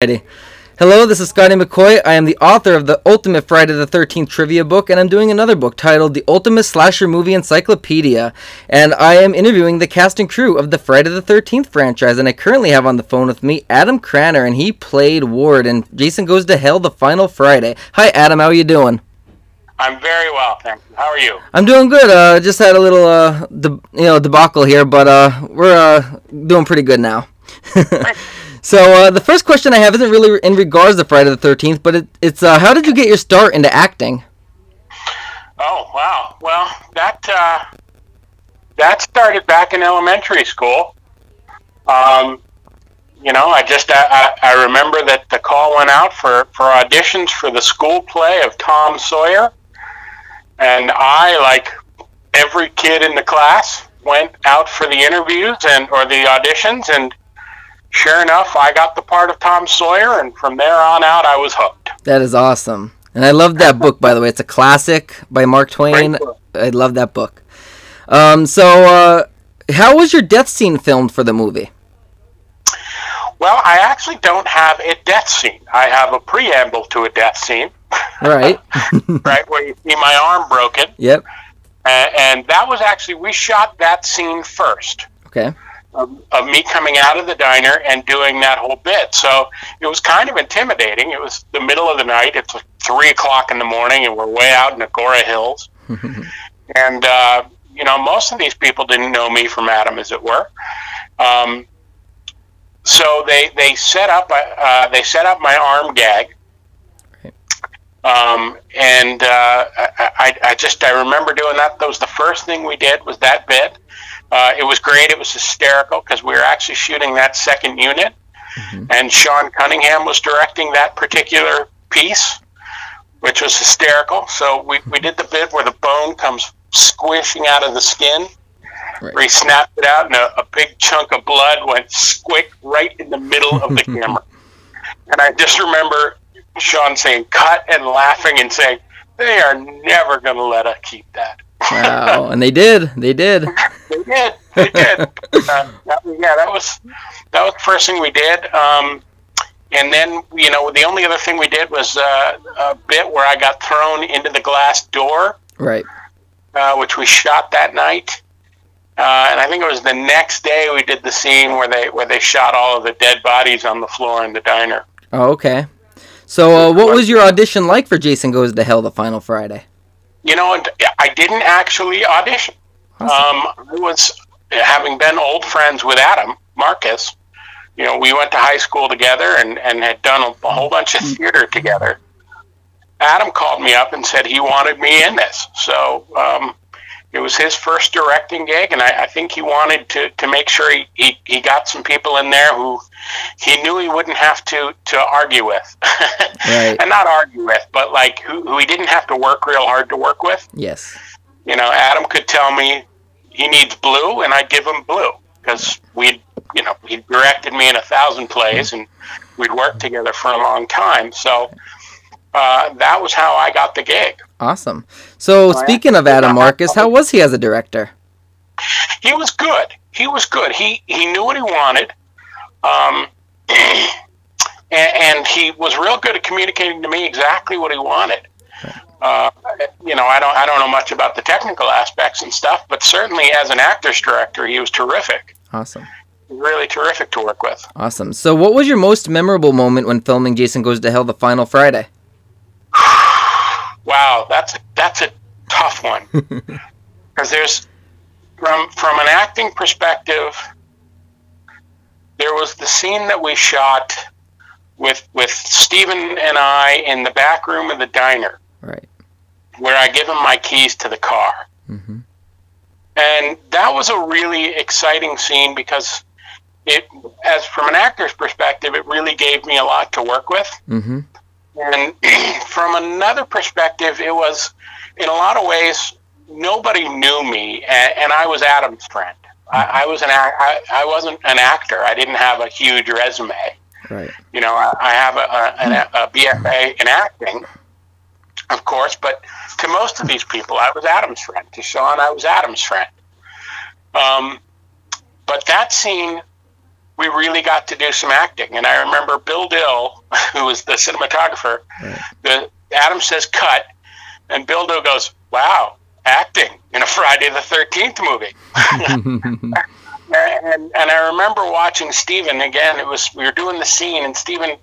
Friday. Hello, this is Scotty McCoy. I am the author of the Ultimate Friday the 13th trivia book, and I'm doing another book titled The Ultimate Slasher Movie Encyclopedia. And I am interviewing the cast and crew of the Friday the 13th franchise, and I currently have on the phone with me Adam Cranner, and he played Ward in Jason Goes to Hell the Final Friday. Hi, Adam, how are you doing? I'm very well, thank you. How are you? I'm doing good. Uh, just had a little, uh, de- you know, debacle here, but uh, we're uh, doing pretty good now. So uh, the first question I have isn't really in regards to Friday the Thirteenth, but it, it's uh, how did you get your start into acting? Oh wow! Well, that uh, that started back in elementary school. Um, you know, I just I, I remember that the call went out for for auditions for the school play of Tom Sawyer, and I, like every kid in the class, went out for the interviews and or the auditions and sure enough, I got the part of Tom Sawyer, and from there on out, I was hooked. That is awesome. And I love that book, by the way. It's a classic by Mark Twain. I love that book. Um, so, uh, how was your death scene filmed for the movie? Well, I actually don't have a death scene. I have a preamble to a death scene. Right. right, where you see my arm broken. Yep. And, and that was actually, we shot that scene first. Okay of, of me coming out of the diner and doing that whole bit. So it was kind of intimidating. It was the middle of the night. It's like three o'clock in the morning, and we're way out in Agoura Hills. and uh, you know, most of these people didn't know me from Adam, as it were. Um, so they they set up uh, they set up my arm gag. Um, and uh, I, I just I remember doing that. That was the first thing we did was that bit. Uh, it was great. It was hysterical because we were actually shooting that second unit, mm-hmm. and Sean Cunningham was directing that particular piece, which was hysterical. So we, we did the bit where the bone comes squishing out of the skin. Right. Where he snapped it out, and a, a big chunk of blood went squick right in the middle of the camera. And I just remember Sean saying "cut" and laughing and saying, "They are never going to let us keep that." Wow, and they did. They did. They did. They did. uh, that, yeah, that was that was the first thing we did. Um, and then you know the only other thing we did was uh, a bit where I got thrown into the glass door. Right. Uh, which we shot that night. Uh, and I think it was the next day we did the scene where they where they shot all of the dead bodies on the floor in the diner. Oh, okay. So, uh, what was your audition like for Jason Goes to Hell the final Friday? you know, I didn't actually audition. Awesome. Um, I was having been old friends with Adam Marcus. You know, we went to high school together and, and had done a, a whole bunch of theater together. Adam called me up and said he wanted me in this. So um, it was his first directing gig, and I, I think he wanted to, to make sure he, he, he got some people in there who he knew he wouldn't have to to argue with, right. and not argue with, but like who, who he didn't have to work real hard to work with. Yes. You know, Adam could tell me he needs blue, and I'd give him blue because we'd you know he directed me in a thousand plays, and we'd worked together for a long time. So uh, that was how I got the gig. Awesome. So, oh, speaking of Adam Marcus, how was he as a director? He was good. He was good. He he knew what he wanted. Um, and, and, he was real good at communicating to me exactly what he wanted. Uh, you know, I don't I don't know much about the technical aspects and stuff, but certainly as an actor's director, he was terrific. Awesome. Really terrific to work with. Awesome. So, what was your most memorable moment when filming Jason Goes to Hell the final Friday? wow, that's that's a tough one because there's from from an acting perspective there was the scene that we shot with with Steven and I in the back room of the diner. Right. Where I give him my keys to the car. Mm-hmm. And that was a really exciting scene because it, as from an actor's perspective, it really gave me a lot to work with. Mm-hmm. And from another perspective, it was, in a lot of ways, nobody knew me, and, and I was Adam's friend. I, I was an I, I wasn't an actor. I didn't have a huge resume. Right. You know, I, I have a, a, a BFA in acting, of course, but to most of these people, I was Adam's friend. To Sean, I was Adam's friend. Um, but that scene we really got to do some acting. And I remember Bill Dill, who was the cinematographer, Right. the Adam says cut, and Bill Dill goes, "Wow, acting in a Friday the Thirteenth movie." and and I remember watching Steven again. It was we were doing the scene, and Steven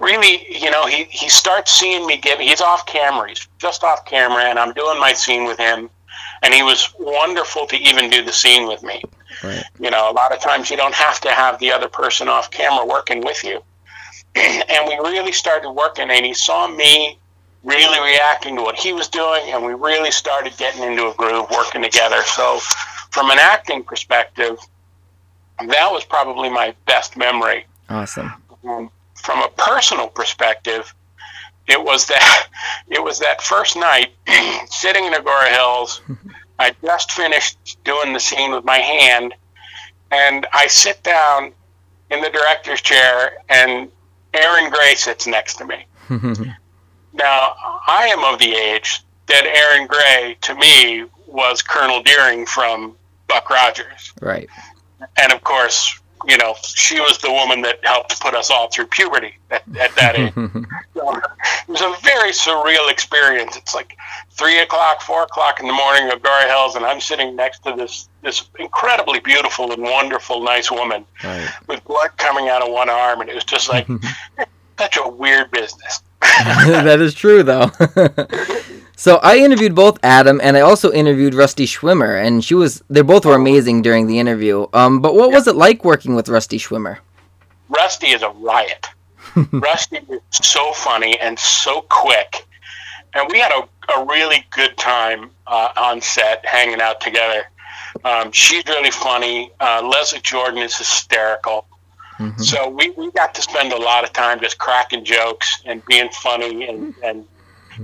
really, you know, he he starts seeing me give. He's off camera. He's just off camera, and I'm doing my scene with him. And he was wonderful to even do the scene with me. right. You know, a lot of times you don't have to have the other person off camera working with you. and we really started working, and he saw me really reacting to what he was doing, and we really started getting into a groove working together. So, from an acting perspective, that was probably my best memory. Awesome. Um, from a personal perspective, it was that it was that first night sitting in Agoura Hills. I just finished doing the scene with my hand, and I sit down in the director's chair, and Erin Gray sits next to me. Now, I am of the age that Erin Gray, to me, was Colonel Deering from Buck Rogers right. and of course, you know, she was the woman that helped put us all through puberty at, at that age. So, it was a very surreal experience. It's like three o'clock, four o'clock in the morning Agoura Hills, and I'm sitting next to this this incredibly beautiful and wonderful, nice woman right. with blood coming out of one arm, and it was just like such a weird business. that is true, though. So I interviewed both Adam and I also interviewed Rusty Schwimmer, and she was they both were amazing during the interview. Um, but what was it like working with Rusty Schwimmer? Rusty is a riot. Rusty is so funny and so quick. And we had a, a really good time uh, on set hanging out together. Um, she's really funny. Uh, Leslie Jordan is hysterical. Mhm. So we, we got to spend a lot of time just cracking jokes and being funny and, and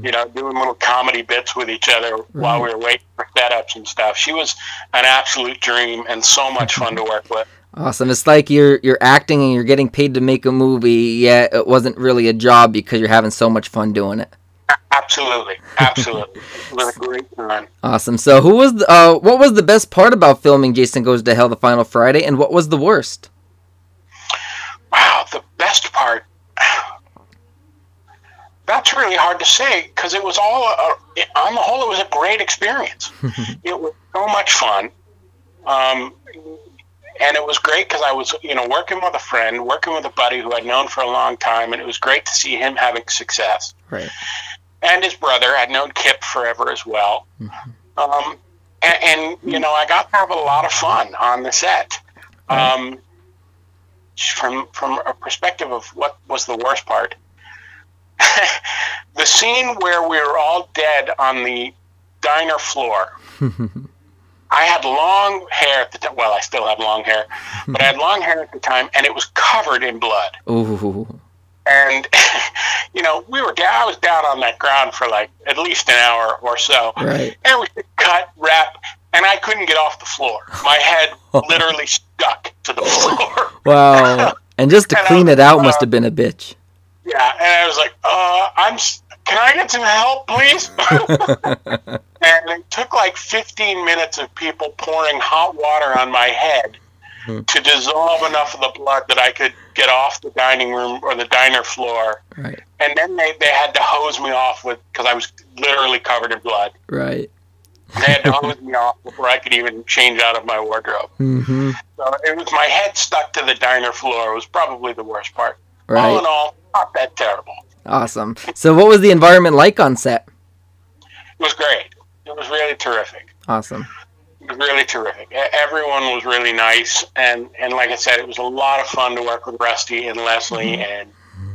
you know, doing little comedy bits with each other while we were waiting for setups and stuff. She was an absolute dream and so much fun to work with. Awesome. It's like you're you're acting and you're getting paid to make a movie. Yet it wasn't really a job because you're having so much fun doing it. Absolutely, absolutely. it was a great time. Awesome. So who was the, uh what was the best part about filming Jason Goes to Hell the final Friday, and what was the worst? Wow, the best part. That's really hard to say because it was all, a, on the whole, it was a great experience. it was so much fun. Um, and it was great because I was, you know, working with a friend, working with a buddy who I'd known for a long time, and it was great to see him having success. Right. and his brother. I'd known Kipp forever as well. Um, and, and, you know, I got to have a lot of fun on the set. Um, from from a perspective of what was the worst part, the scene where we were all dead on the diner floor. I had long hair at the time. Well, I still have long hair, but I had long hair at the time, and it was covered in blood Ooh. and you know we were down. I was down on that ground for like at least an hour or so, Right. and we could cut, wrap, and I couldn't get off the floor. My head literally stuck to the floor. Wow. And just to And clean was, it out must uh, have been a bitch. Yeah, and I was like, uh, I'm. Can I get some help, please? and it took like 15 minutes of people pouring hot water on my head Hmm. to dissolve enough of the blood that I could get off the dining room or the diner floor. right. and then they, they had to hose me off with because I was literally covered in blood. Right. They had to hose me off before I could even change out of my wardrobe. Mm-hmm. So it was my head stuck to the diner floor. It was probably the worst part. Right. All in all, not that terrible. Awesome. So what was the environment like on set? It was great. It was really terrific. Awesome. Really terrific. Everyone was really nice, and and like I said, it was a lot of fun to work with Rusty and Leslie, and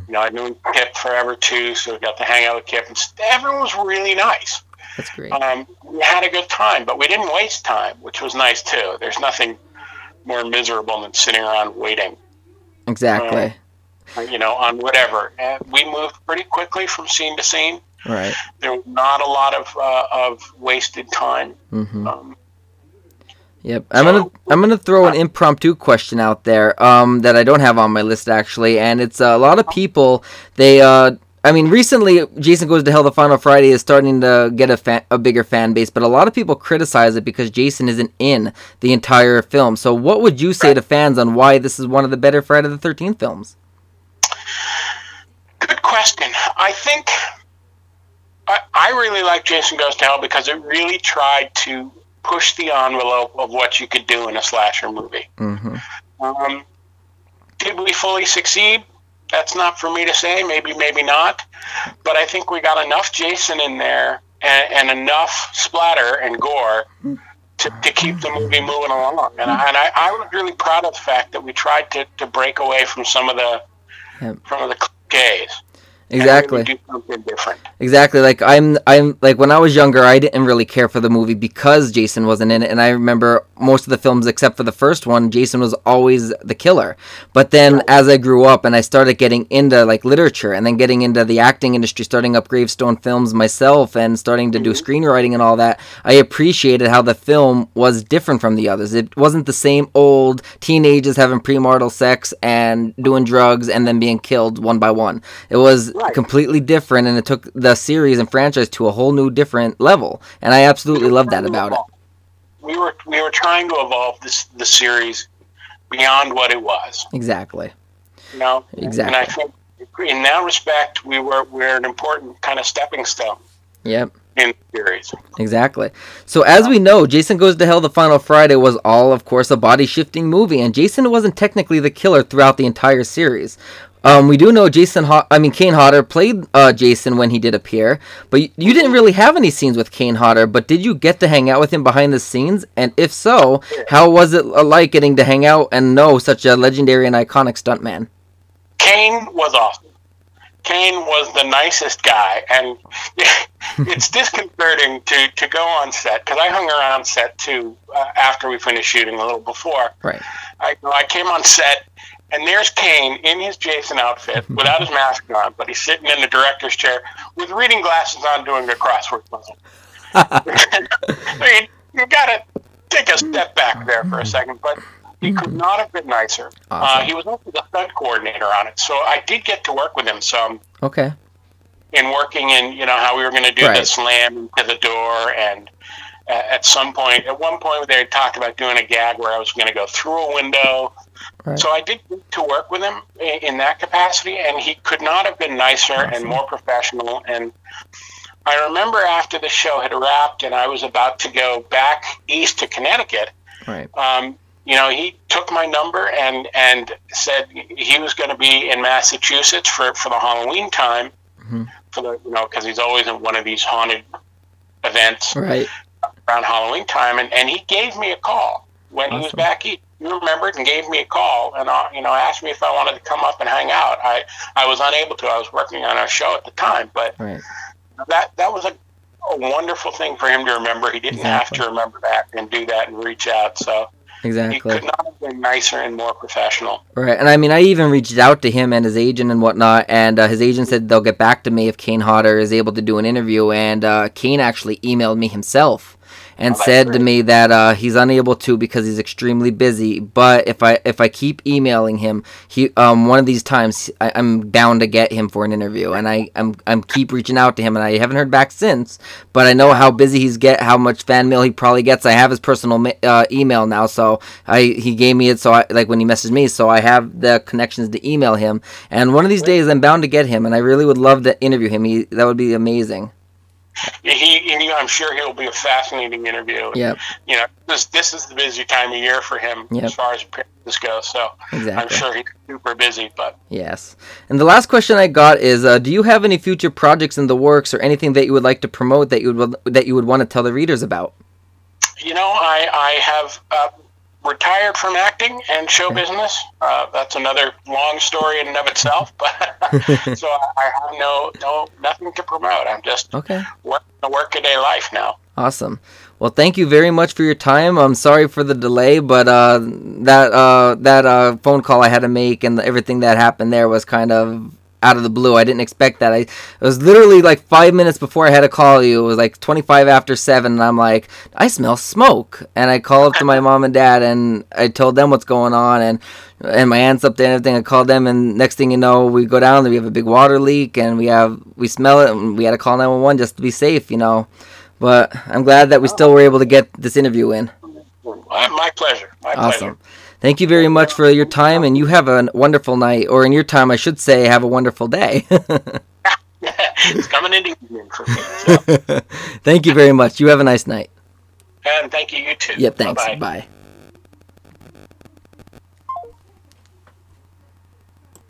you know I knew Kipp forever too, so we got to hang out with Kipp, and everyone was really nice. That's great. um, we had a good time, but we didn't waste time, which was nice too. There's nothing more miserable than sitting around waiting, Exactly. You know, on whatever. And we moved pretty quickly from scene to scene. Right. There was not a lot of uh, of wasted time. Mm-hmm. Um, Yep. I'm gonna I'm gonna throw an impromptu question out there um, that I don't have on my list actually, and it's uh, a lot of people they uh, I mean, recently, Jason Goes to Hell: The Final Friday is starting to get a fa- a bigger fan base, but a lot of people criticize it because Jason isn't in the entire film. So, what would you say to fans on why this is one of the better Friday the Thirteenth films? Good question. I think I, I really like Jason Goes to Hell because it really tried to push the envelope of what you could do in a slasher movie. Mm-hmm. Um, did we fully succeed? That's not for me to say. Maybe, maybe not. But I think we got enough Jason in there and, and enough splatter and gore to, to keep the movie moving along. And, I, and I, I was really proud of the fact that we tried to, to break away from some of the Yep. from of the cliches. Exactly. do something different. Exactly. Like I'm I'm like when I was younger I didn't really care for the movie because Jason wasn't in it and I remember most of the films except for the first one Jason was always the killer. But then as I grew up and I started getting into like literature and then getting into the acting industry starting up Gravestone Films myself and starting to do mm-hmm. screenwriting and all that I appreciated how the film was different from the others. It wasn't the same old teenagers having premarital sex and doing drugs and then being killed one by one. It was Right. completely different and it took the series and franchise to a whole new different level and i absolutely love that about it We were we were trying to evolve this the series beyond what it was. exactly You know, Exactly. And I think in that respect, we were we're an important kind of stepping stone yep in series. exactly so as we know jason goes to hell the final friday was all of course a body shifting movie and jason wasn't technically the killer throughout the entire series um, we do know Jason, Ho- I mean Kane Hodder played uh, Jason when he did appear, but y- you didn't really have any scenes with Kane Hodder. But did you get to hang out with him behind the scenes? And if so, how was it uh, like getting to hang out and know such a legendary and iconic stuntman? Kane was awesome. Kane was the nicest guy, and it's disconcerting to, to go on set because I hung around set too uh, after we finished shooting a little before. Right. I, I came on set, and there's Kane in his Jason outfit without his mask on, but he's sitting in the director's chair with reading glasses on doing a crossword puzzle. so you, you got to take a step back there for a second, but he could not have been nicer. Uh, he was also the stunt coordinator on it, so I did get to work with him some Okay. in working in you know how we were going to do Right. the slam to the door and uh, at some point at one point they had talked about doing a gag where i was going to go through a window Right. so i did get to work with him in, in that capacity and he could not have been nicer and more professional and i remember after the show had wrapped and i was about to go back east to connecticut Right. um, you know, he took my number and and said he was going to be in Massachusetts for for the Halloween time, Mhm. for the you know because he's always in one of these haunted events Right. Around Halloween time, and and he gave me a call when he was back. He remembered and gave me a call, and uh, you know asked me if I wanted to come up and hang out. I I was unable to. I was working on our show at the time, but Right. that that was a, a wonderful thing for him to remember. He didn't Exactly. have to remember that and do that and reach out. So he Exactly. could not have been nicer and more professional. Right, and I mean, I even reached out to him and his agent and whatnot, and uh, his agent said they'll get back to me if Kane Hodder is able to do an interview. And uh, Kane actually emailed me himself and said to me that uh, he's unable to because he's extremely busy. But if I if I keep emailing him, he um one of these times I, I'm bound to get him for an interview, and I I'm I'm keep reaching out to him, and I haven't heard back since. But I know how busy he's get, how much fan mail he probably gets. I have his personal ma- uh, email now, so I he gave me it. So I like when he messaged me, so I have the connections to email him. And one of these days, I'm bound to get him, and I really would love to interview him. He that would be amazing. He, he, I'm sure he'll be a fascinating interview. Yep, You know, this this is the busy time of year for him Yep. as far as appearances go. So I'm sure he's super busy. But Yes. And the last question I got is, uh, do you have any future projects in the works or anything that you would like to promote that you would that you would want to tell the readers about? you know, I I have uh, retired from acting and show business. Uh, that's another long story in and of itself. But so I, I have no no nothing to promote. I'm just Okay. working a workaday life now. Awesome. Well, thank you very much for your time. I'm sorry for the delay, but uh, that uh, that uh, phone call I had to make and everything that happened there was kind of out of the blue. I didn't expect that. I it was literally like five minutes before I had to call you. It was like 25 after seven, and I'm like, I smell smoke. And I call up to my mom and dad, and I told them what's going on, and and my aunt's up there and everything. I called them, and next thing you know, we go down there. We have a big water leak, and we have we smell it, and we had to call 911 just to be safe, you know. But I'm glad that we still were able to get this interview in. My pleasure. My awesome. Pleasure. Thank you very much for your time, and you have a wonderful night, or in your time, I should say, have a wonderful day. it's coming into evening for me. So. thank you very much. You have a nice night. And thank you, you too. Yep, thanks. Bye-bye. Bye.